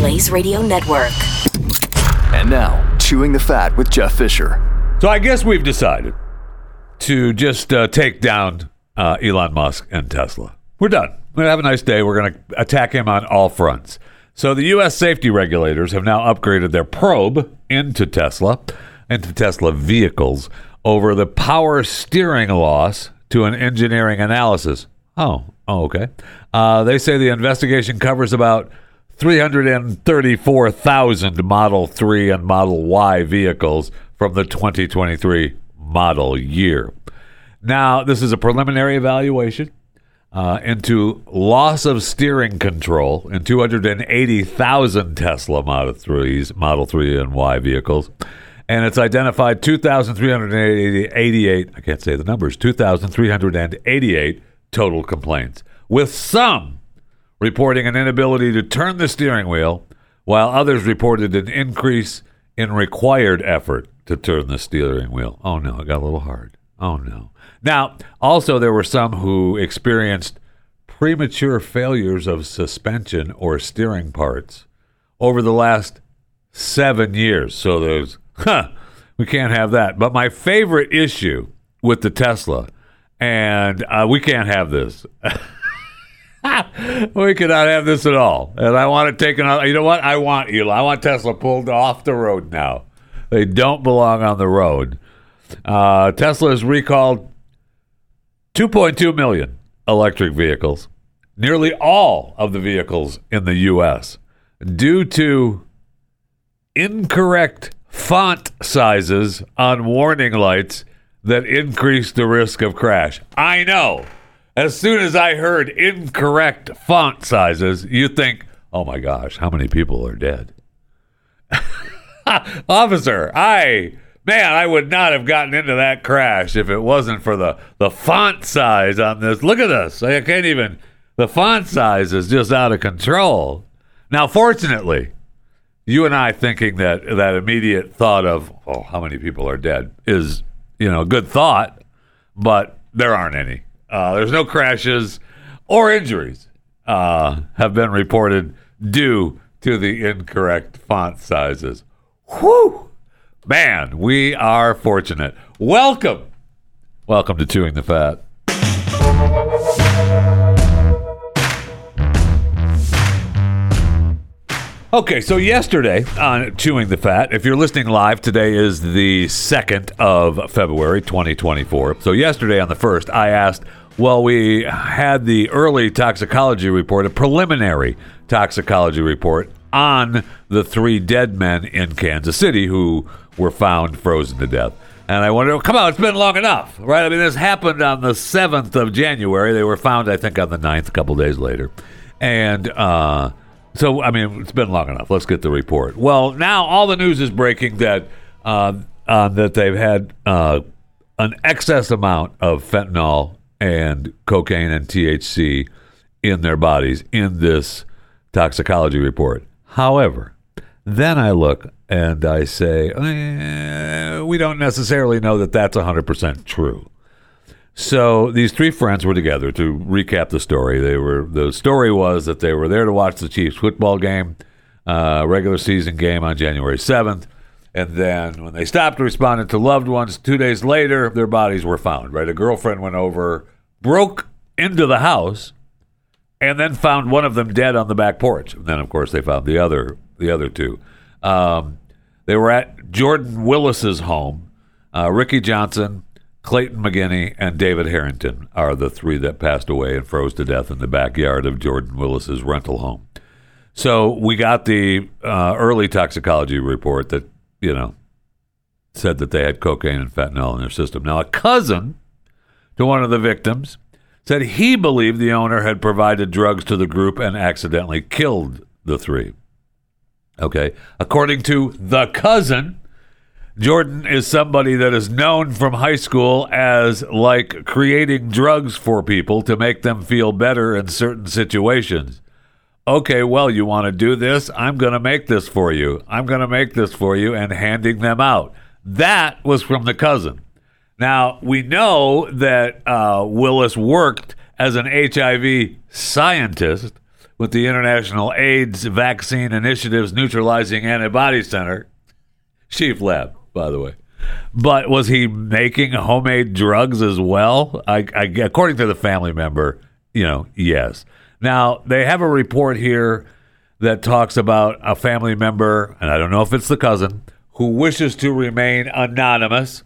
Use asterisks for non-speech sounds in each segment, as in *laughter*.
Blaze Radio Network. And now, Chewing the Fat with Jeff Fisher. So I guess we've decided to just uh, take down uh, Elon Musk and Tesla. We're done. We're gonna have a nice day. We're going to attack him on all fronts. So the U.S. safety regulators have now upgraded their probe into Tesla, into Tesla vehicles, over the power steering loss to an engineering analysis. Oh, oh, okay. Uh, they say the investigation covers about 334,000 Model 3 and Model Y vehicles from the 2023 model year. Now, this is a preliminary evaluation uh, into loss of steering control in 280,000 Tesla Model 3s, Model 3 and Y vehicles. And it's identified 2,388, I can't say the numbers, 2,388 total complaints, with some reporting an inability to turn the steering wheel, while others reported an increase in required effort to turn the steering wheel. Oh no, it got a little hard. Oh no. Now, also, there were some who experienced premature failures of suspension or steering parts over the last seven years. So there's, huh, we can't have that. But my favorite issue with the Tesla, and uh, we can't have this. *laughs* *laughs* we cannot have this at all. And I want it taken out. You know what? I want Elon. I want Tesla pulled off the road now. They don't belong on the road. Uh, Tesla has recalled 2.2 million electric vehicles, nearly all of the vehicles in the U.S., due to incorrect font sizes on warning lights that increase the risk of crash. I know. As soon as I heard incorrect font sizes, you think, oh my gosh, how many people are dead? *laughs* Officer, I man, I would not have gotten into that crash if it wasn't for the the font size on this. Look at this. I can't even the font size is just out of control. Now, fortunately, you and I thinking that that immediate thought of oh, how many people are dead is you know a good thought, but there aren't any. Uh, there's no crashes or injuries uh, have been reported due to the incorrect font sizes. Whew! Man, we are fortunate. Welcome. Welcome to Chewing the Fat. Okay, so yesterday on Chewing the Fat, if you're listening live, today is the 2nd of February 2024. So, yesterday on the 1st, I asked, well, we had the early toxicology report, a preliminary toxicology report on the three dead men in Kansas City who were found frozen to death. And I wonder, come on, it's been long enough, right? I mean, this happened on the 7th of January. They were found, I think, on the 9th, a couple days later. And, uh, so, I mean, it's been long enough. Let's get the report. Well, now all the news is breaking that uh, uh, that they've had uh, an excess amount of fentanyl and cocaine and THC in their bodies in this toxicology report. However, then I look and I say, eh, we don't necessarily know that that's 100% true. So these three friends were together to recap the story. They were the story was that they were there to watch the Chiefs football game, uh, regular season game on January seventh, and then when they stopped responding to loved ones, two days later their bodies were found. Right, a girlfriend went over, broke into the house, and then found one of them dead on the back porch. And then of course they found the other the other two. Um, they were at Jordan Willis's home. Uh, Ricky Johnson Clayton McGeeney and David Harrington are the three that passed away and froze to death in the backyard of Jordan Willis's rental home. So we got the uh, early toxicology report that you know said that they had cocaine and fentanyl in their system. Now a cousin to one of the victims said he believed the owner had provided drugs to the group and accidentally killed the three. Okay, according to the cousin Jordan is somebody that is known from high school as like creating drugs for people to make them feel better in certain situations. Okay, well, you want to do this? I'm going to make this for you. I'm going to make this for you and handing them out. That was from the cousin. Now, we know that uh, Willis worked as an HIV scientist with the International AIDS Vaccine Initiative's Neutralizing Antibody Center, Chief Lab, by the way. But was he making homemade drugs as well? I, I, according to the family member, you know, yes. Now they have a report here that talks about a family member, and I don't know if it's the cousin, who wishes to remain anonymous.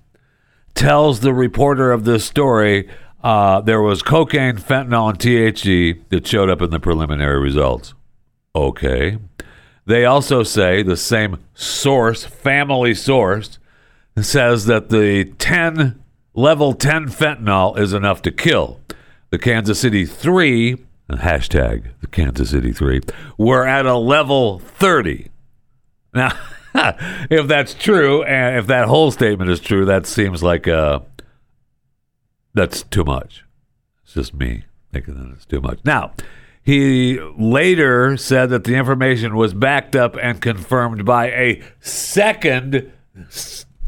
Tells the reporter of this story uh, there was cocaine, fentanyl, and THC that showed up in the preliminary results. Okay. They also say the same source, family source, says that the 10 level 10 fentanyl is enough to kill. The Kansas City 3, hashtag the Kansas City 3, We're at a level 30. *laughs* Now, if that's true, and if that whole statement is true, that seems like uh, that's too much. It's just me thinking that it's too much. Now, he later said that the information was backed up and confirmed by a second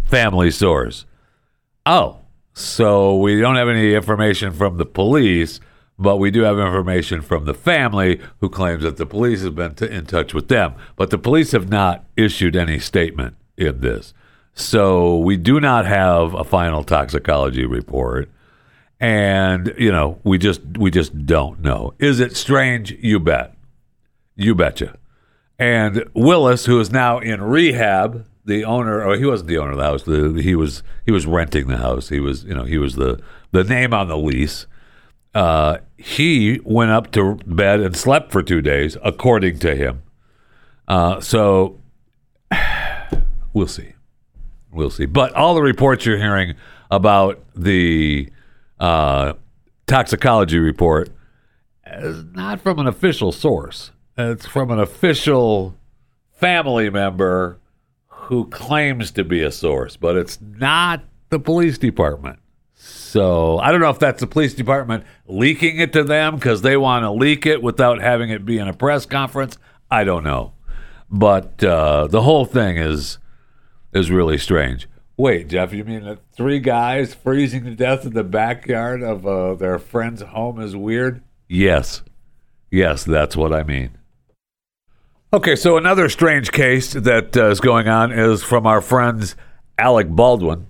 family source. Oh, so we don't have any information from the police, but we do have information from the family who claims that the police have been t- in touch with them. But the police have not issued any statement in this. So we do not have a final toxicology report. And you know we just we just don't know. Is it strange? You bet. You betcha. And willis who is now in rehab the owner or he wasn't the owner of the house. The, he was he was renting the house. He was you know he was the the name on the lease uh, he went up to bed and slept for two days according to him uh, so *sighs* we'll see we'll see but all the reports you're hearing about the uh, toxicology report is not from an official source. It's from an official family member who claims to be a source, but it's not the police department. So I don't know if that's the police department leaking it to them because they want to leak it without having it be in a press conference. I don't know, but uh, the whole thing is is really strange. Wait, Jeff, you mean that three guys freezing to death in the backyard of uh, their friend's home is weird? Yes. Yes, that's what I mean. Okay, so another strange case that uh, is going on is from our friends Alec Baldwin.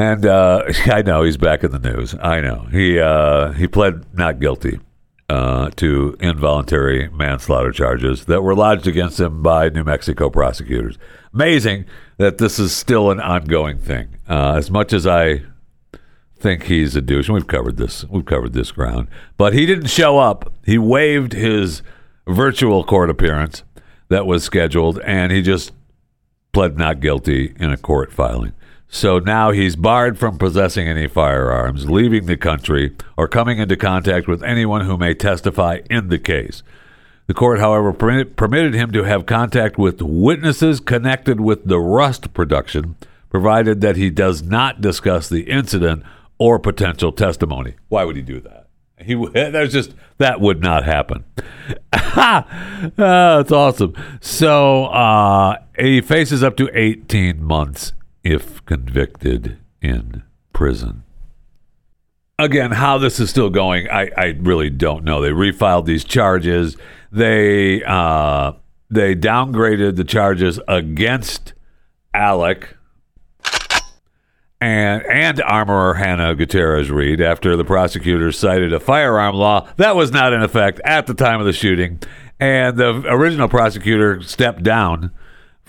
And uh, *laughs* I know he's back in the news. I know he uh, he pled not guilty uh, to involuntary manslaughter charges that were lodged against him by New Mexico prosecutors amazing that this is still an ongoing thing. Uh, as much as I think he's a douche, and we've covered this, we've covered this ground, but he didn't show up. He waived his virtual court appearance that was scheduled, and he just pled not guilty in a court filing. So now he's barred from possessing any firearms, leaving the country, or coming into contact with anyone who may testify in the case. The court, however, permitted him to have contact with witnesses connected with the Rust production, provided that he does not discuss the incident or potential testimony. Why would he do that? He *laughs* there's just that would not happen. ah, *laughs* that's awesome. So uh, he faces up to 18 months if convicted in prison. Again, how this is still going, I, I really don't know. They refiled these charges they uh, they downgraded the charges against Alec and and armorer Hannah Gutierrez Reed after the prosecutor cited a firearm law that was not in effect at the time of the shooting, and the original prosecutor stepped down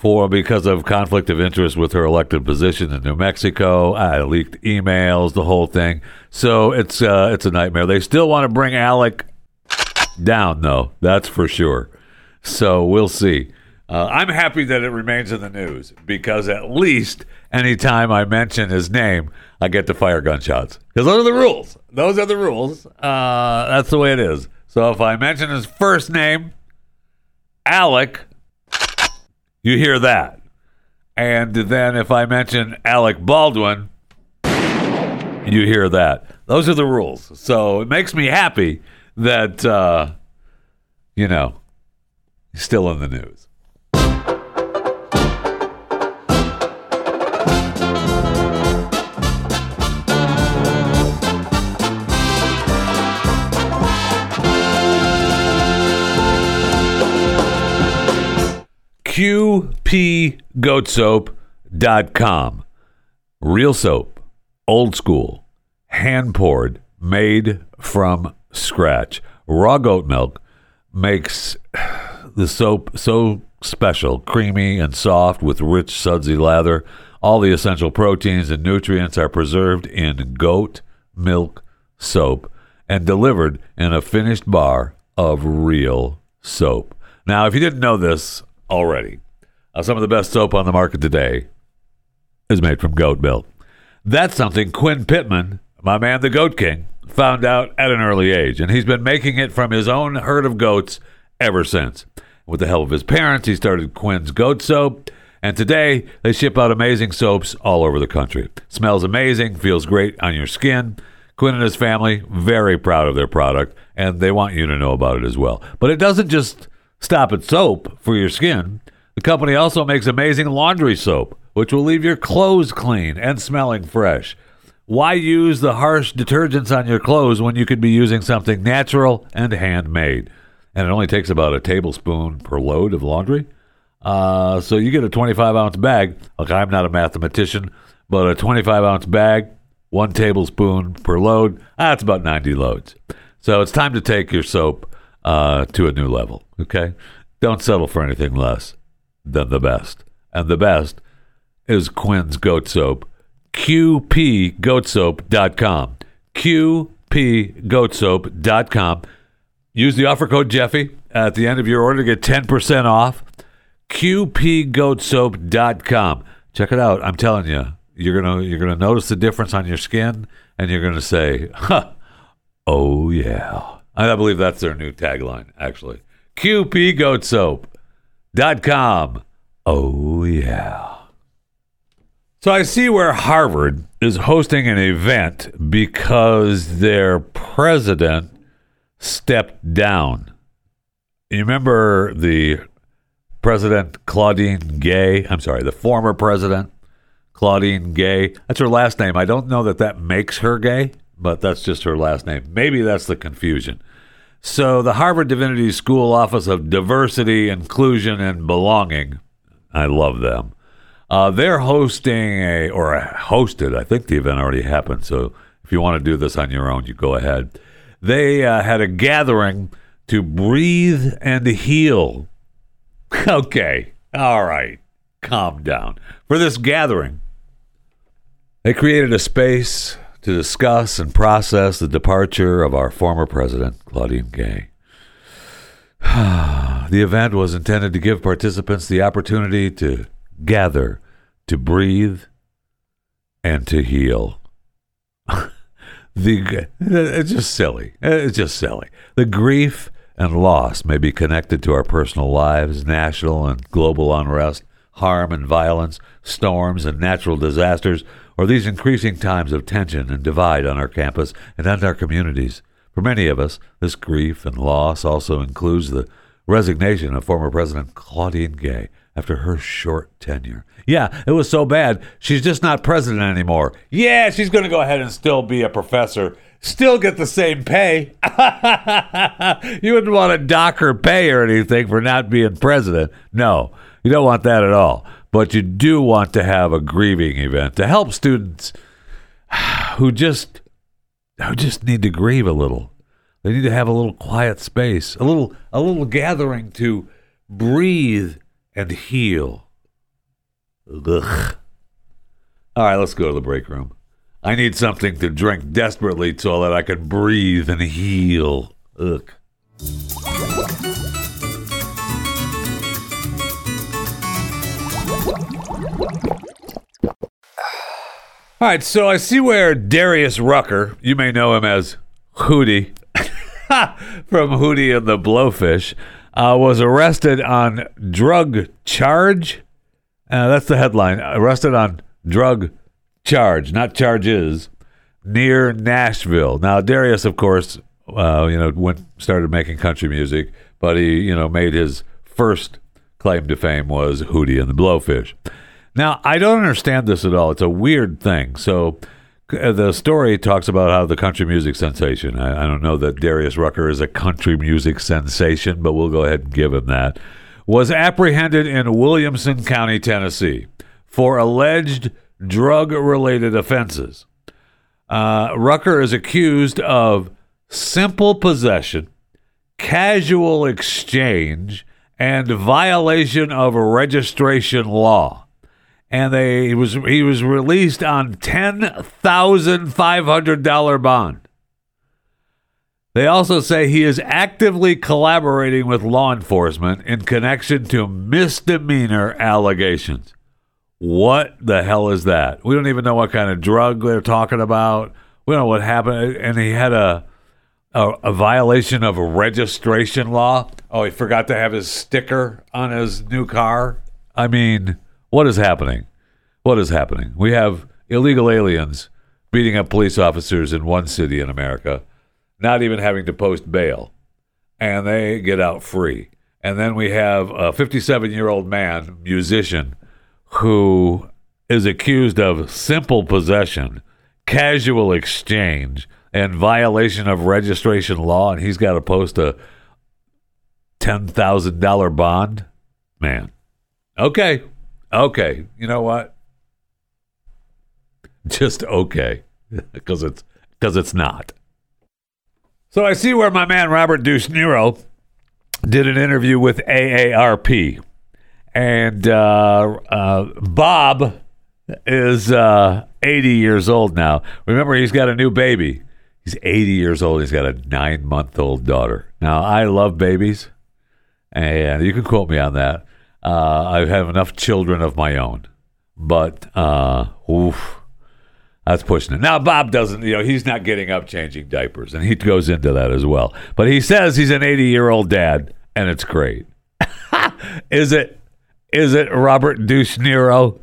for because of conflict of interest with her elected position in New Mexico. I leaked emails, the whole thing. So it's uh, it's a nightmare. They still want to bring Alec down, though. That's for sure. So we'll see. Uh, I'm happy that it remains in the news because at least anytime I mention his name, I get to fire gunshots. Because those are the rules. Those are the rules. Uh, that's the way it is. So if I mention his first name, Alec, you hear that. And then if I mention Alec Baldwin, you hear that. Those are the rules. So it makes me happy that uh, you know still in the news. qpgoatsoap.com. Real soap, old school, hand poured, made from scratch. Raw goat milk makes the soap so special, creamy and soft with rich sudsy lather. All the essential proteins and nutrients are preserved in goat milk soap and delivered in a finished bar of real soap. Now, if you didn't know this already, uh, some of the best soap on the market today is made from goat milk. That's something Quinn Pittman, my man, the Goat King, found out at an early age, and he's been making it from his own herd of goats ever since. With the help of his parents, he started Quinn's Goat Soap, and today they ship out amazing soaps all over the country. Smells amazing, feels great on your skin. Quinn and his family very proud of their product, and they want you to know about it as well. But it doesn't just stop at soap for your skin. The company also makes amazing laundry soap, which will leave your clothes clean and smelling fresh. Why use the harsh detergents on your clothes when you could be using something natural and handmade? And it only takes about a tablespoon per load of laundry. Uh, so you get a 25 ounce bag. Look, I'm not a mathematician, but a 25 ounce bag, one tablespoon per load, that's about 90 loads. So it's time to take your soap uh, to a new level. Okay, don't settle for anything less than the best, and the best is Quinn's Goat Soap. QPGoatSoap.com. QPGoatSoap.com. Use the offer code Jeffy at the end of your order to get 10% off. QPGoatSoap.com. Check it out. I'm telling you, you're gonna you're gonna notice the difference on your skin, and you're gonna say, huh, "Oh yeah." I believe that's their new tagline, actually. QPGoatSoap.com. Oh yeah. So I see where Harvard is hosting an event because their president stepped down. You remember the President Claudine Gay? I'm sorry, the former president Claudine Gay. That's her last name. I don't know that that makes her gay, but that's just her last name. Maybe that's the confusion. So the Harvard Divinity School Office of Diversity, Inclusion, and Belonging, I love them uh, they're hosting a, or hosted, I think the event already happened. So if you want to do this on your own, you go ahead. They uh, had a gathering to breathe and heal. *laughs* okay, all right, calm down. For this gathering, they created a space to discuss and process the departure of our former president, Claudine Gay. *sighs* the event was intended to give participants the opportunity to gather, to breathe, and to heal. *laughs* the it's just silly. It's just silly. The grief and loss may be connected to our personal lives, national and global unrest, harm and violence, storms and natural disasters, or these increasing times of tension and divide on our campus and in our communities. For many of us, this grief and loss also includes the resignation of former President Claudine Gay after her short tenure. Yeah, it was so bad. She's just not president anymore. Yeah, she's going to go ahead and still be a professor, still get the same pay. *laughs* you wouldn't want to dock her pay or anything for not being president. No, you don't want that at all. But you do want to have a grieving event to help students *sighs* who just who just need to grieve a little. They need to have a little quiet space, a little a little gathering to breathe and heal. Ugh. All right, let's go to the break room. I need something to drink desperately so that I can breathe and heal. Ugh. All right, so I see where Darius Rucker, you may know him as Hootie *laughs* from Hootie and the Blowfish, uh, was arrested on drug charge. Uh, that's the headline. Arrested on drug charge, not charges, near Nashville. Now, Darius, of course, uh, you know, went started making country music, but he, you know, made his first claim to fame was Hootie and the Blowfish. Now, I don't understand this at all. It's a weird thing. So, uh, the story talks about how the country music sensation. I, I, don't know that Darius Rucker is a country music sensation, but we'll go ahead and give him that. was apprehended in Williamson County, Tennessee, for alleged drug related offenses. Uh, Rucker is accused of simple possession, casual exchange, and violation of registration law. And they he was he was released on ten thousand five hundred dollar bond. They also say he is actively collaborating with law enforcement in connection to misdemeanor allegations. What the hell is that? We don't even know what kind of drug they're talking about. We don't know what happened. And he had a a, a violation of a registration law. Oh, he forgot to have his sticker on his new car. I mean, what is happening? What is happening? We have illegal aliens beating up police officers in one city in America, not even having to post bail, and they get out free. And then we have a 57 year old man, musician, who is accused of simple possession, casual exchange, and violation of registration law, and he's got to post a ten thousand dollar bond. Man, okay, okay. You know what? *laughs* Just okay, *laughs* because it's because it's not. So I see where my man Robert Douche Nero did an interview with AARP and uh, uh, Bob is uh, 80 years old now. Remember, he's got a new baby. He's 80 years old. He's got a nine month old daughter. Now, I love babies, and you can quote me on that. Uh, I have enough children of my own, but uh, oof, that's pushing it. Now, Bob doesn't, you know, he's not getting up changing diapers, and he goes into that as well. But he says he's an 80 year old dad, and it's great. *laughs* Is it? Is it Robert Douche Nero?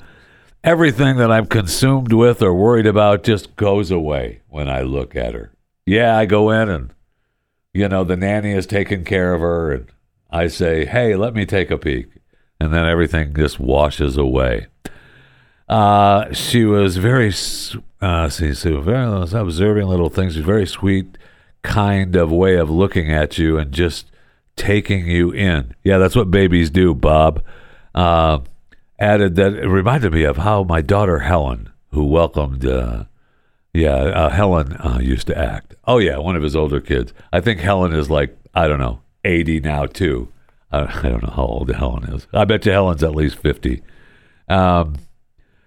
Everything that I'm consumed with or worried about just goes away when I look at her. Yeah, I go in and, you know, the nanny is taking care of her, and I say, hey, let me take a peek. And then everything just washes away. Uh, she was very, uh, see, see, very observing little things. Very sweet, kind of way of looking at you and just taking you in. Yeah, that's what babies do, Bob uh, added that it reminded me of how my daughter Helen, who welcomed, uh, yeah, uh, Helen uh, used to act. Oh yeah, one of his older kids. I think Helen is like I don't know, eighty now too. I don't know how old Helen is. I bet you Helen's at least fifty. Um,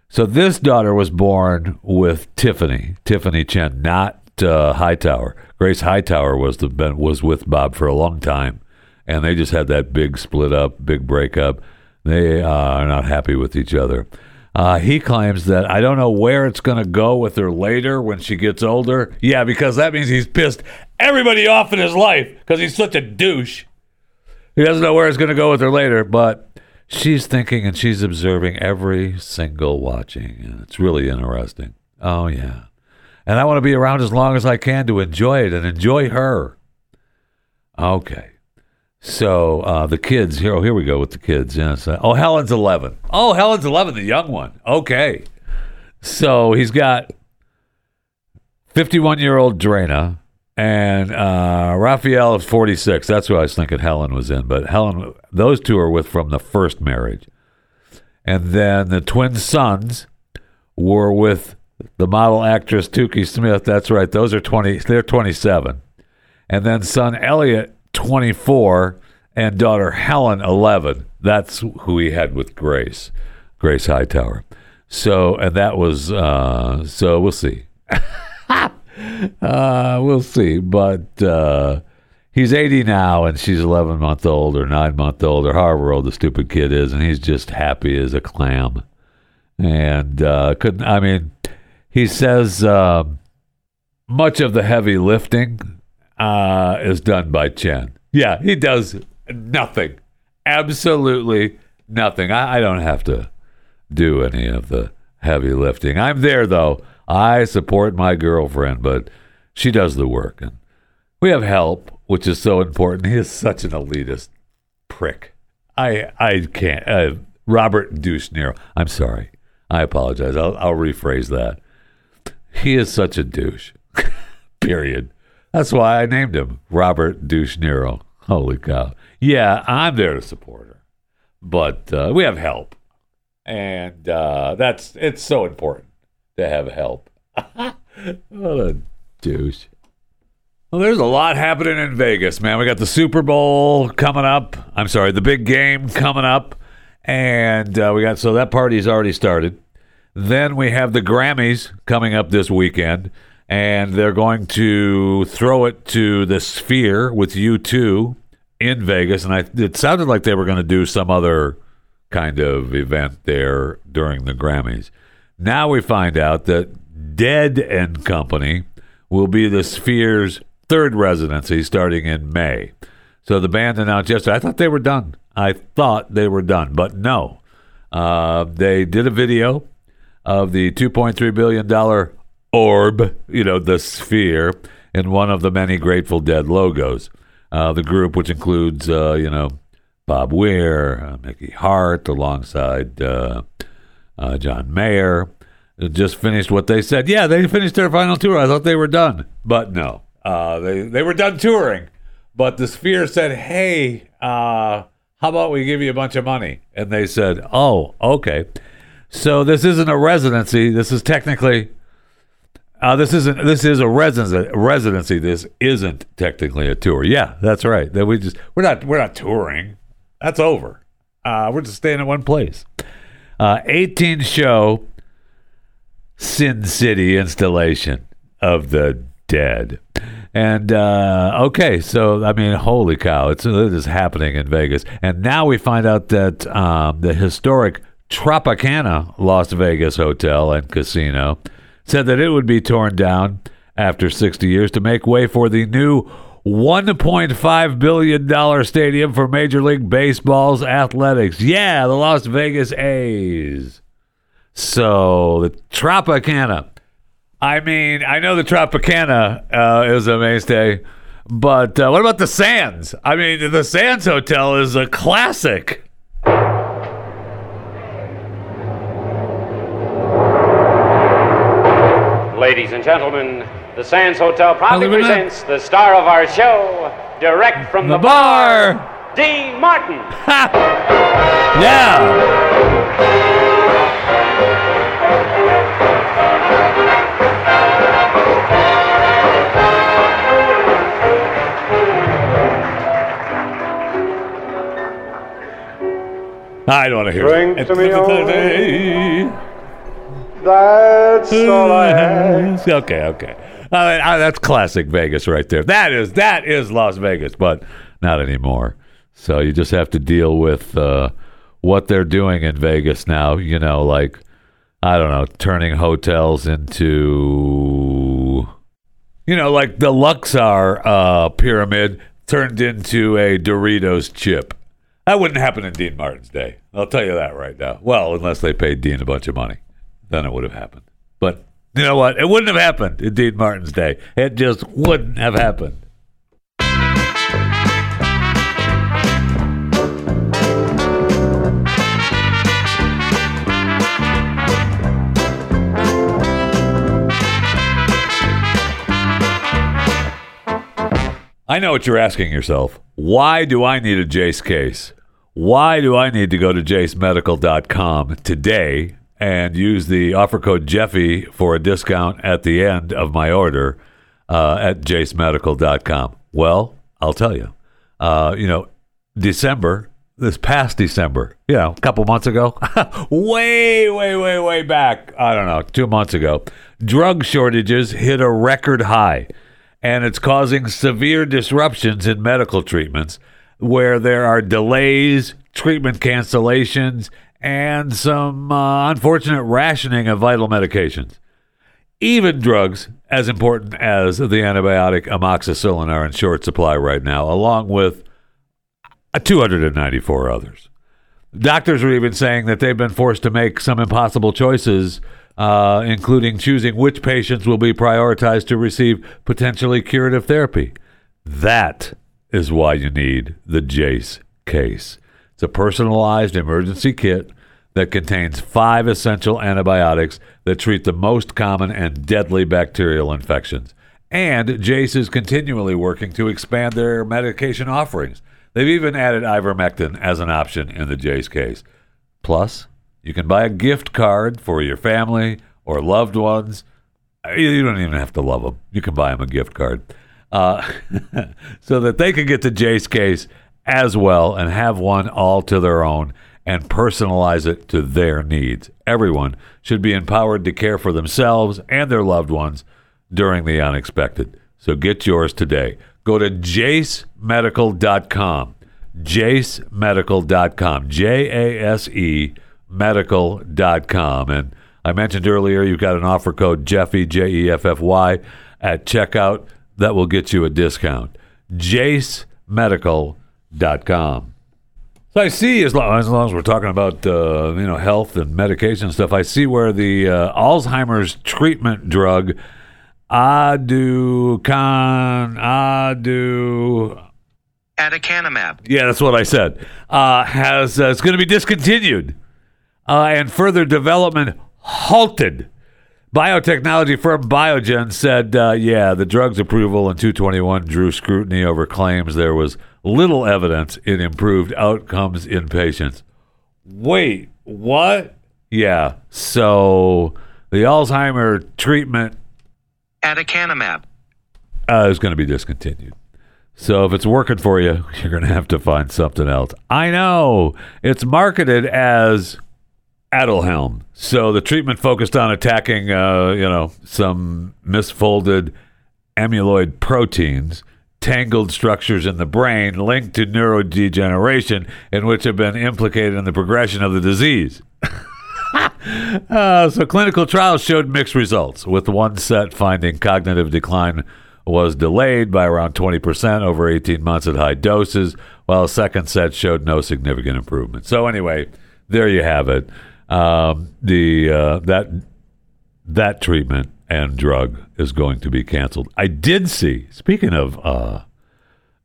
so this daughter was born with Tiffany, Tiffany Chen, not uh, Hightower. Grace Hightower was the was with Bob for a long time, and they just had that big split up, big breakup. They uh, are not happy with each other. Uh, he claims that I don't know where it's going to go with her later when she gets older. Yeah, because that means he's pissed everybody off in his life because he's such a douche. He doesn't know where it's going to go with her later, but she's thinking and she's observing every single watching. And it's really interesting. Oh, yeah. And I want to be around as long as I can to enjoy it and enjoy her. Okay. So uh, the kids here. Oh, here we go with the kids. Yes. Oh, Helen's eleven. Oh, Helen's eleven, the young one. Okay. So he's got fifty-one-year-old Drena, and uh, Raphael is forty-six. That's who I was thinking Helen was in. But Helen, those two are with from the first marriage, and then the twin sons were with the model actress Toukie Smith. That's right. Those are twenty. They're twenty-seven, and then son Elliot 24 and daughter Helen 11. That's who he had with Grace, Grace Hightower. So, and that was, uh, so we'll see. *laughs* *laughs* uh, we'll see. But uh, he's 80 now and she's 11 month old or 9 month old or however old the stupid kid is. And he's just happy as a clam. And uh, couldn't, I mean, he says uh, much of the heavy lifting uh, is done by Chen. Yeah, he does nothing. Absolutely nothing. I, I don't have to do any of the heavy lifting. I'm there though. I support my girlfriend, but she does the work, and we have help, which is so important. He is such an elitist prick. I I can't. Uh, Robert Douche Nero. I'm sorry. I apologize. I'll, I'll rephrase that. He is such a douche. *laughs* Period. That's why I named him Robert Douche Nero. Holy cow. Yeah, I'm there to support her. but uh, we have help, and uh, that's it's so important to have help. *laughs* what a douche. Well, there's a lot happening in Vegas, man. We got the Super Bowl coming up. I'm sorry, the big game coming up, and uh, we got so that party's already started. Then we have the Grammys coming up this weekend, and they're going to throw it to the Sphere with U2 in Vegas. And I, it sounded like they were going to do some other kind of event there during the Grammys. Now we find out that Dead and Company will be the Sphere's third residency starting in May. So the band announced yesterday. I thought they were done. I thought they were done, but no. Uh, they did a video of the $2.3 billion orb, you know, the sphere, in one of the many Grateful Dead logos. Uh, the group, which includes, uh, you know, Bob Weir, uh, Mickey Hart, alongside uh, John Mayer, just finished what they said. Yeah, they finished their final tour. I thought they were done, but no. Uh, they they were done touring, but the Sphere said, "Hey, uh, how about we give you a bunch of money?" And they said, "Oh, okay." So this isn't a residency. This is technically. Uh, this isn't. This is a residency. Residency. This isn't technically a tour. Yeah, that's right. That we just we're not we're not touring. That's over. Uh, we're just staying in one place. Uh, 18 show Sin City installation of the dead. And uh, okay, so I mean, holy cow, it's it is happening in Vegas, and now we find out that um, the historic Tropicana Las Vegas hotel and casino said that it would be torn down after 60 years to make way for the new 1.5 billion dollar stadium for Major League Baseball's athletics. Yeah, the Las Vegas A's. So the Tropicana I mean, I know the Tropicana uh, is a mainstay, but uh, what about the Sands? I mean, the Sands Hotel is a classic. Ladies and gentlemen, the Sands Hotel proudly presents the star of our show, direct from the, The bar. Dean Martin. *laughs* Yeah. I don't want to hear Drink it. to me only. That's all I have. okay, okay. *laughs* I mean, I- that's classic Vegas right there. That is that is Las Vegas, but not anymore. So you just have to deal with uh, what they're doing in Vegas now. You know, like I don't know, turning hotels into you know, like the Luxor uh, pyramid turned into a Doritos chip. That wouldn't happen in Dean Martin's day. I'll tell you that right now. Well, unless they paid Dean a bunch of money, then it would have happened. But you know what? It wouldn't have happened in Dean Martin's day. It just wouldn't have happened. I know what you're asking yourself. Why do I need a Jase case? Why do I need to go to jasemedical.com today and use the offer code Jeffy for a discount at the end of my order uh, at jasemedical.com? Well, I'll tell you. Uh, you know, December, this past December, you know, a couple months ago, *laughs* way, way, way, way back, I don't know, two months ago, drug shortages hit a record high and it's causing severe disruptions in medical treatments where there are delays, treatment cancellations, and some uh, unfortunate rationing of vital medications. Even drugs as important as the antibiotic amoxicillin are in short supply right now, along with uh, 294 others. Doctors are even saying that they've been forced to make some impossible choices, uh, including choosing which patients will be prioritized to receive potentially curative therapy. That is why you need the Jase case. It's a personalized emergency kit that contains five essential antibiotics that treat the most common and deadly bacterial infections. And Jase is continually working to expand their medication offerings. They've even added ivermectin as an option in the Jase case. Plus, you can buy a gift card for your family or loved ones. You don't even have to love them. You can buy them a gift card uh, *laughs* so that they can get the Jase case as well and have one all to their own and personalize it to their needs. Everyone should be empowered to care for themselves and their loved ones during the unexpected. So get yours today. Go to jasemedical.com. jasemedical.com. J A S E medical.com. And I mentioned earlier you've got an offer code Jeffy, J E F F Y, at checkout that will get you a discount. jasemedical.com. So I see, as long as, long as we're talking about uh, you know health and medication stuff, I see where the uh, Alzheimer's treatment drug Aducan Adu Aducanumab. yeah, that's what I said. Uh, has uh, it's going to be discontinued uh, and further development halted. Biotechnology firm Biogen said, uh, yeah, the drug's approval in 221 drew scrutiny over claims there was little evidence in improved outcomes in patients. Wait, what? Yeah, so the Alzheimer treatment Aducanumab. uh, is going to be discontinued. So if it's working for you, *laughs* you're going to have to find something else. I know it's marketed as Aduhelm. So the treatment focused on attacking, uh, you know, some misfolded amyloid proteins, tangled structures in the brain linked to neurodegeneration, in which have been implicated in the progression of the disease. *laughs* Uh, so clinical trials showed mixed results, with one set finding cognitive decline was delayed by around 20% over 18 months at high doses, while a second set showed no significant improvement. So anyway, there you have it. Um, the uh, that that treatment and drug is going to be canceled. I did see. Speaking of uh,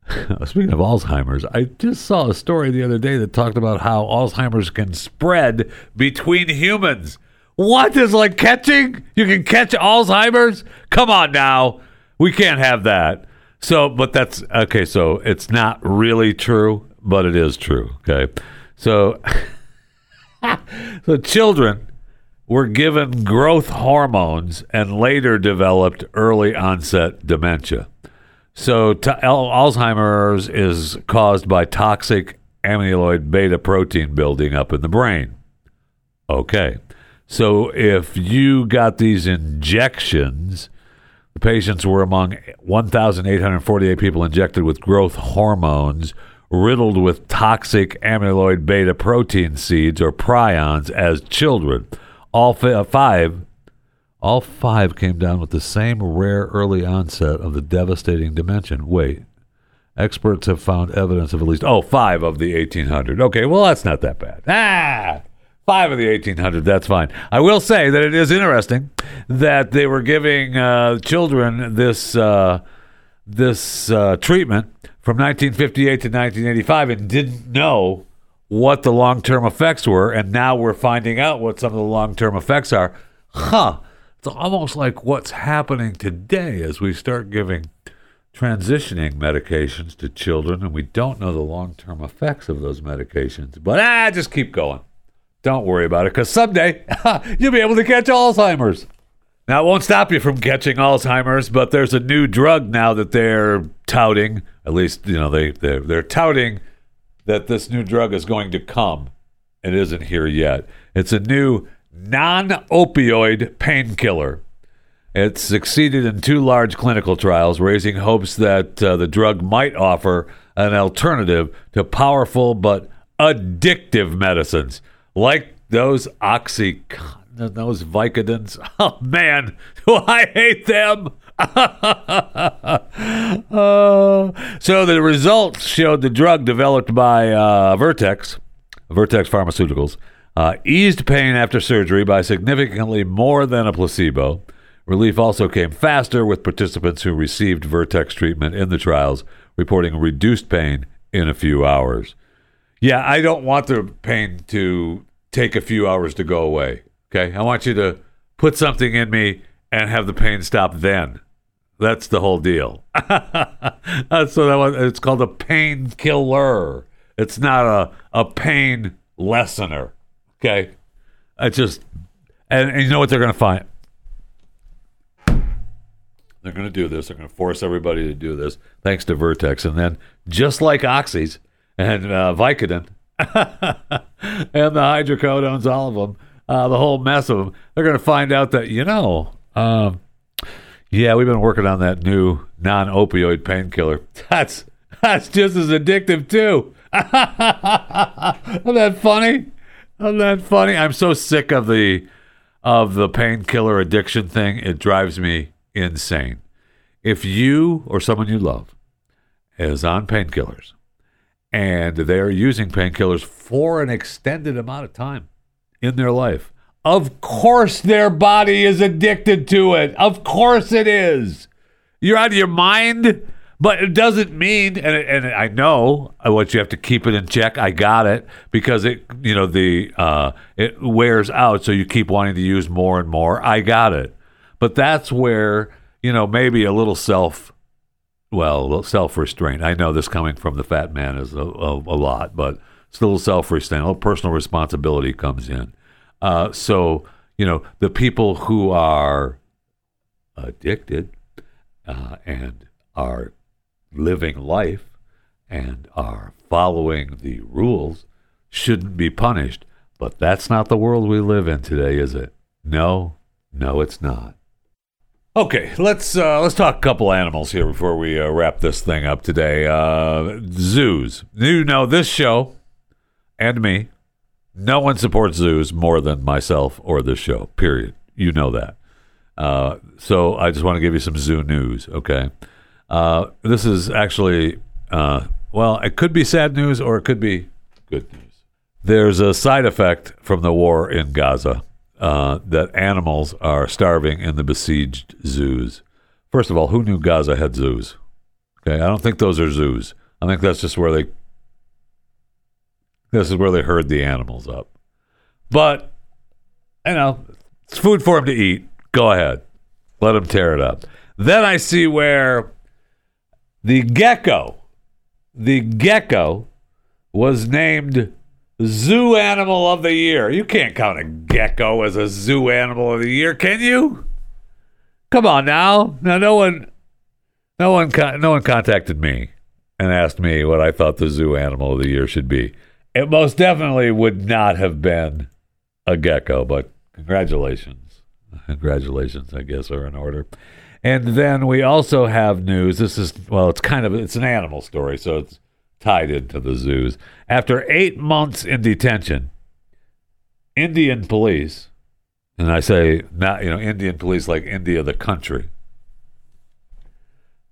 *laughs* Speaking of Alzheimer's, I just saw a story the other day that talked about how Alzheimer's can spread between humans. What is like catching? You can catch Alzheimer's? Come on now. We can't have that. So, but that's okay. So it's not really true, but it is true. Okay. So, *laughs* *laughs* so children were given growth hormones and later developed early onset dementia. So Alzheimer's is caused by toxic amyloid beta protein building up in the brain. Okay. So if you got these injections, the patients were among 1,848 people injected with growth hormones riddled with toxic amyloid beta protein seeds or prions as children. All fi- five all five came down with the same rare early onset of the devastating dementia. Wait, experts have found evidence of at least oh five of the 1800. Okay, well that's not that bad. Ah, five of the 1800. That's fine. I will say that it is interesting that they were giving uh, children this uh, this uh, treatment from 1958 to 1985 and didn't know what the long term effects were, and now we're finding out what some of the long term effects are. Huh. It's almost like what's happening today as we start giving transitioning medications to children, and we don't know the long term effects of those medications. But ah, just keep going. Don't worry about it, because someday *laughs* you'll be able to catch Alzheimer's. Now, it won't stop you from catching Alzheimer's, but there's a new drug now that they're touting. At least, you know, they, they're, they're touting that this new drug is going to come. It isn't here yet. It's a new non opioid painkiller. It succeeded in two large clinical trials, raising hopes that uh, the drug might offer an alternative to powerful but addictive medicines like those Oxycontin, those Vicodins. *laughs* Oh man, *laughs* do I hate them! Uh, *laughs* so the results showed the drug developed by uh, Vertex, Vertex Pharmaceuticals, uh, eased pain after surgery by significantly more than a placebo. Relief also came faster with participants who received Vertex treatment in the trials, reporting reduced pain in a few hours. Yeah, I don't want the pain to take a few hours to go away. Okay, I want you to put something in me and have the pain stop then. That's the whole deal. *laughs* What I want. It's called a painkiller. It's not a, a pain lessener. Okay. I just, and, and you know what they're going to find? They're going to do this. They're going to force everybody to do this, thanks to Vertex. And then, just like Oxys and uh, Vicodin *laughs* and the hydrocodones, all of them, uh, the whole mess of them, they're going to find out that, you know, um, yeah, we've been working on that new non-opioid painkiller. That's that's just as addictive too. *laughs* Isn't that funny? Isn't that funny? I'm so sick of the of the painkiller addiction thing. It drives me insane. If you or someone you love is on painkillers and they're using painkillers for an extended amount of time in their life, of course their body is addicted to it. Of course it is. You're out of your mind. But it doesn't mean, and, and I know what you have to keep it in check. I got it because it, you know, the uh, it wears out, so you keep wanting to use more and more. I got it, but that's where you know maybe a little self, well, self restraint. I know this coming from the fat man is a, a, a lot, but it's a little self restraint, a little personal responsibility comes in. Uh, so you know the people who are addicted uh, and are living life and are following the rules shouldn't be punished. But that's not the world we live in today, is it? No, no, it's not. Okay, let's uh, let's talk a couple animals here before we uh, wrap this thing up today. Uh, zoos. You know this show and me. No one supports zoos more than myself or this show. Period. You know that. Uh, so I just want to give you some zoo news. Okay. Uh, this is actually, uh, well, it could be sad news or it could be good news. There's a side effect from the war in Gaza uh, that animals are starving in the besieged zoos. First of all, who knew Gaza had zoos? Okay, I don't think those are zoos. I think that's just where they. This is where they herd the animals up. But, you know, it's food for them to eat. Go ahead. Let them tear it up. Then I see where the gecko, the gecko was named Zoo Animal of the Year. You can't count a gecko as a zoo animal of the year, can you? Come on now. Now no one no one no one contacted me and asked me what I thought the zoo animal of the year should be. It most definitely would not have been a gecko, but congratulations. Congratulations, I guess, are in order. And then we also have news. This is well, it's kind of it's an animal story, so it's tied into the zoos. After eight months in detention, Indian police, and I say not you know Indian police like India the country.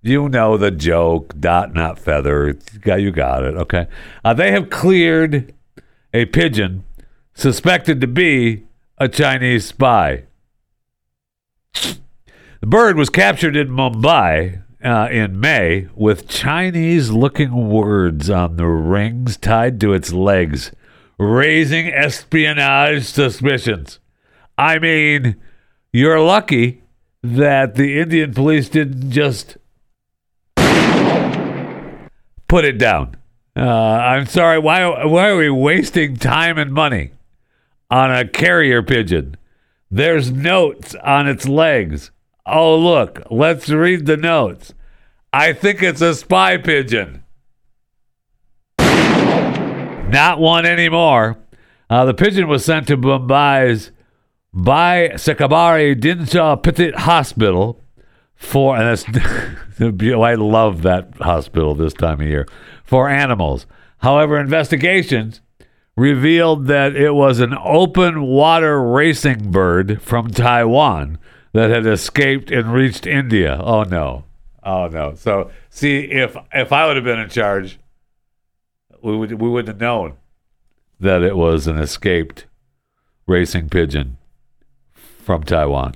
You know the joke, dot not feather. You got it. Okay, uh, they have cleared a pigeon suspected to be a Chinese spy. The bird was captured in Mumbai uh, in May with Chinese looking words on the rings tied to its legs, raising espionage suspicions. I mean, you're lucky that the Indian police didn't just put it down. Uh, I'm sorry. Why? Why are we wasting time and money on a carrier pigeon? There's notes on its legs. Oh, look, let's read the notes. I think it's a spy pigeon. Not one anymore. Uh, the pigeon was sent to Mumbai's Bai Sarkari Dinshaw Petit Hospital for, and that's, *laughs* I love that hospital this time of year, for animals. However, investigations revealed that it was an open water racing bird from Taiwan that had escaped and reached India. Oh no. Oh no. So see if if I would have been in charge, we would we wouldn't have known that it was an escaped racing pigeon from Taiwan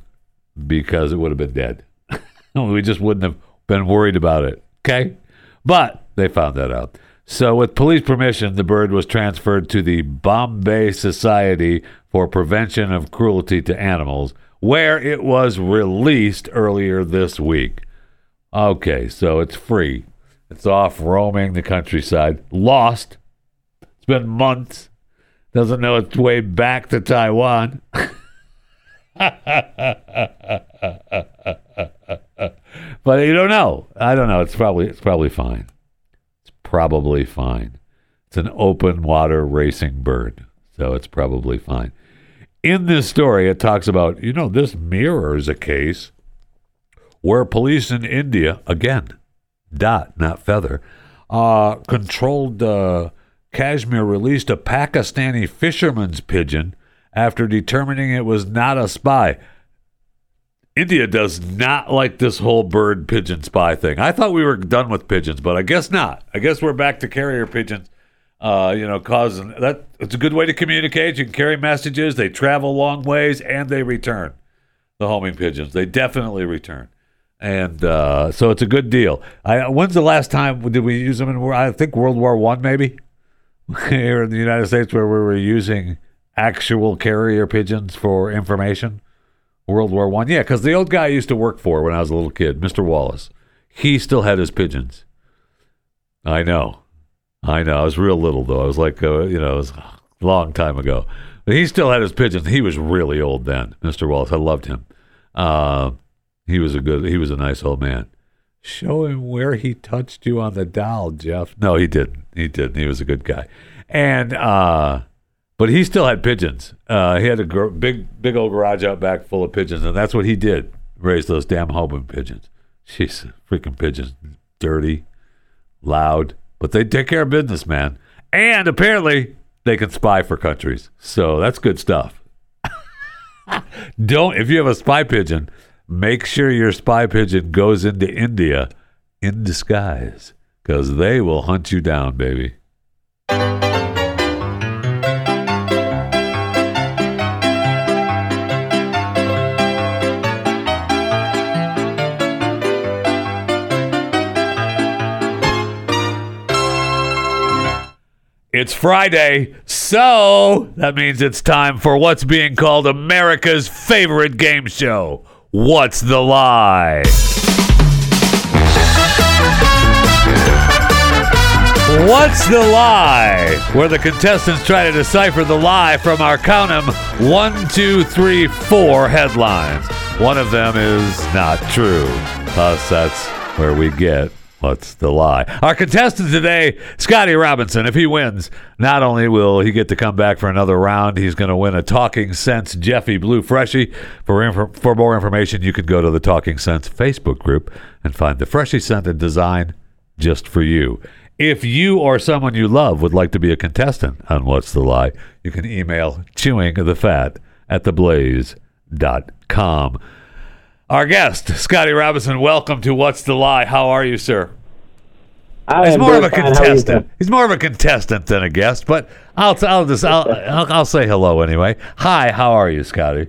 because it would have been dead. *laughs* we just wouldn't have been worried about it. Okay? But they found that out. So, with police permission, the bird was transferred to the Bombay Society for Prevention of Cruelty to Animals, where it was released earlier this week. Okay, so it's free. It's off roaming the countryside. Lost. It's been months. Doesn't know its way back to Taiwan. *laughs* *laughs* but you don't know. I don't know. It's probably it's probably fine. It's probably fine. It's an open water racing bird, so it's probably fine. In this story, it talks about you know this mirrors a case where police in India again, dot not feather, uh, controlled uh, Kashmir released a Pakistani fisherman's pigeon after determining it was not a spy. India does not like this whole bird pigeon spy thing. I thought we were done with pigeons, but I guess not. I guess we're back to carrier pigeons. Uh, you know, causing that it's a good way to communicate. You can carry messages. They travel long ways and they return. The homing pigeons, they definitely return, and uh, so it's a good deal. I, when's the last time did we use them in? I think World War One, maybe *laughs* here in the United States, where we were using actual carrier pigeons for information. World War One. Yeah, because the old guy I used to work for when I was a little kid, Mr. Wallace, he still had his pigeons. I know, I know. I was real little though. I was like, uh, you know, it was a long time ago. But he still had his pigeons. He was really old then, Mr. Wallace. I loved him. Uh, he was a good. He was a nice old man. Show him where he touched you on the doll, Jeff. No, he didn't. He didn't. He was a good guy. And uh, but he still had pigeons. Uh, he had a gr- big, big old garage out back full of pigeons, and that's what he did: raise those damn homing pigeons. Jeez, freaking pigeons, dirty, loud, but they take care of business, man. And apparently, they can spy for countries, so that's good stuff. *laughs* Don't if you have a spy pigeon, make sure your spy pigeon goes into India in disguise, because they will hunt you down, baby. It's Friday, so that means it's time for what's being called America's favorite game show. What's the lie? What's the lie? Where the contestants try to decipher the lie from our count 'em one, two, three, four headlines. One of them is not true. Thus, that's where we get What's the lie? Our contestant today, Scotty Robinson. If he wins, not only will he get to come back for another round, he's going to win a Talking Sense Jeffy Blue Freshie. For inf- for more information, you can go to the Talking Sense Facebook group and find the freshie scented design just for you. If you or someone you love would like to be a contestant on What's the Lie, you can email chewing the fat at theblaze.com. Our guest, Scotty Robinson, welcome to What's the Lie? How are you, sir? I He's more of a fine. How are you contestant. He's more of a contestant than a guest, but I'll I'll just I'll, I'll, I'll say hello anyway. Hi, how are you, Scotty?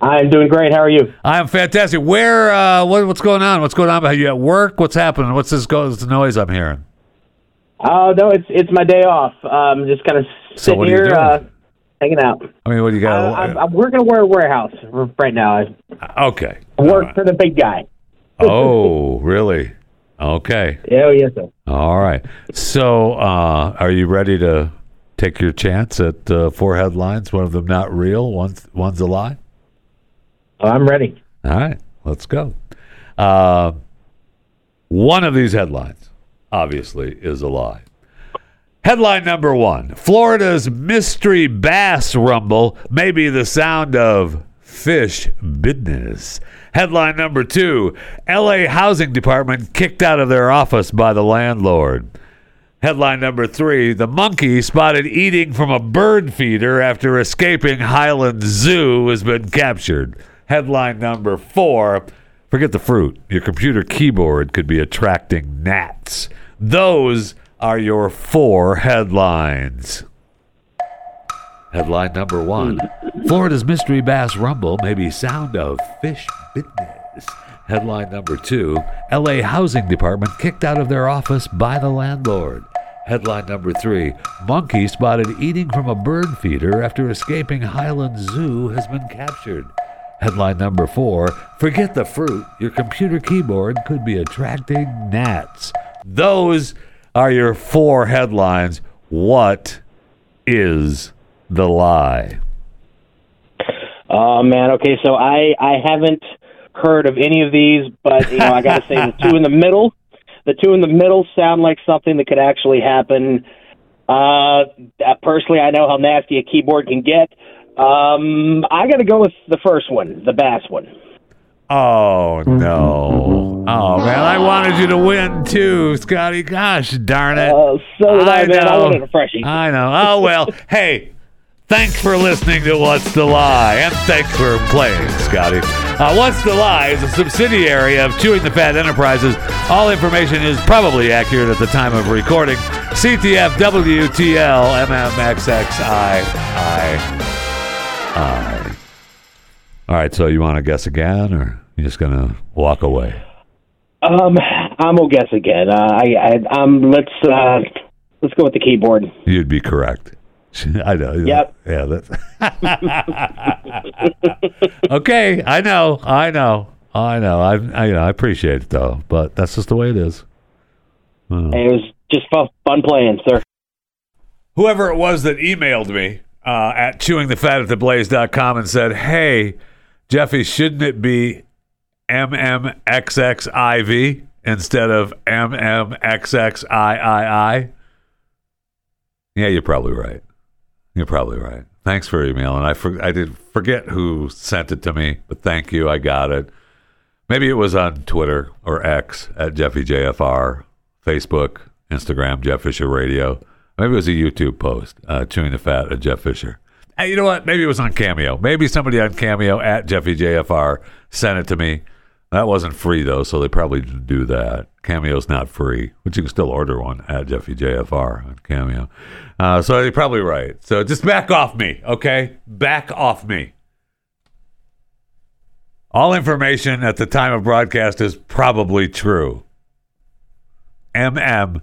I'm doing great. How are you? I'm fantastic. Where uh what, what's going on? What's going on? Are you at work? What's happening? What's this noise I'm hearing? Oh no, it's it's my day off. Um, just kind of So sitting you here, uh, hanging out. I mean, what do you got? I'm, I'm working at a warehouse right now. I okay. work for the big guy. Oh, *laughs* really? Okay. Oh yes, sir. All right. So, uh, are you ready to take your chance at uh, four headlines? One of them not real, one's one's a lie. Oh, I'm ready. All right, let's go. Uh, one of these headlines, obviously, is a lie. Headline number one Florida's mystery bass rumble may be the sound of fish business. Headline number two LA Housing Department kicked out of their office by the landlord. Headline number three The monkey spotted eating from a bird feeder after escaping Highland Zoo has been captured. Headline number four Forget the fruit. Your computer keyboard could be attracting gnats. Those are your four headlines. Headline number one Florida's mystery bass rumble may be sound of fish business. Headline number two LA Housing Department kicked out of their office by the landlord. Headline number three Monkey spotted eating from a bird feeder after escaping Highland Zoo has been captured. Headline number four Forget the fruit. Your computer keyboard could be attracting gnats. Those are your four headlines. What is the lie? Oh man, okay, so I I haven't heard of any of these, but you know I got to say the two in the middle, the two in the middle sound like something that could actually happen. Uh, personally, I know how nasty a keyboard can get. Um, I got to go with the first one, the bass one. Oh no! Oh man, I wanted you to win too, Scotty. Gosh darn it! Uh, so did I, I man. I wanted a freshie. I know. Oh well. *laughs* hey, thanks for listening to What's the Lie, and thanks for playing, Scotty. Uh, What's the Lie is a subsidiary of Chewing the Fat Enterprises. All information is probably accurate at the time of recording. CTF WTL MMXXI I. All right, so you want to guess again, or you just gonna walk away? Um, I'm gonna guess again. Uh, I, I um, let's uh, let's go with the keyboard. You'd be correct. *laughs* I know. Yep. Yeah. That's *laughs* okay. I know. I know. I know. I, I you know. I appreciate it though, but that's just the way it is. It was just fun, fun playing, sir. Whoever it was that emailed me uh, at chewingthefat@theblaze.com and said, "Hey, Jeffy, shouldn't it be MMXXIV instead of MMXXIII?" Yeah, you're probably right. You're probably right. Thanks for emailing. I for, I did forget who sent it to me, but thank you. I got it. Maybe it was on Twitter or X at Jeffy JFR, Facebook, Instagram, Jeff Fisher Radio. Maybe it was a YouTube post, uh, Chewing the Fat at Jeff Fisher. Hey, you know what? Maybe it was on Cameo. Maybe somebody on Cameo at Jeffy JFR sent it to me. That wasn't free though, so they probably didn't do that. Cameo's not free, but you can still order one at Jeffy JFR on Cameo. Uh, so you're probably right. So just back off me, okay? Back off me. All information at the time of broadcast is probably true. MMXXIV.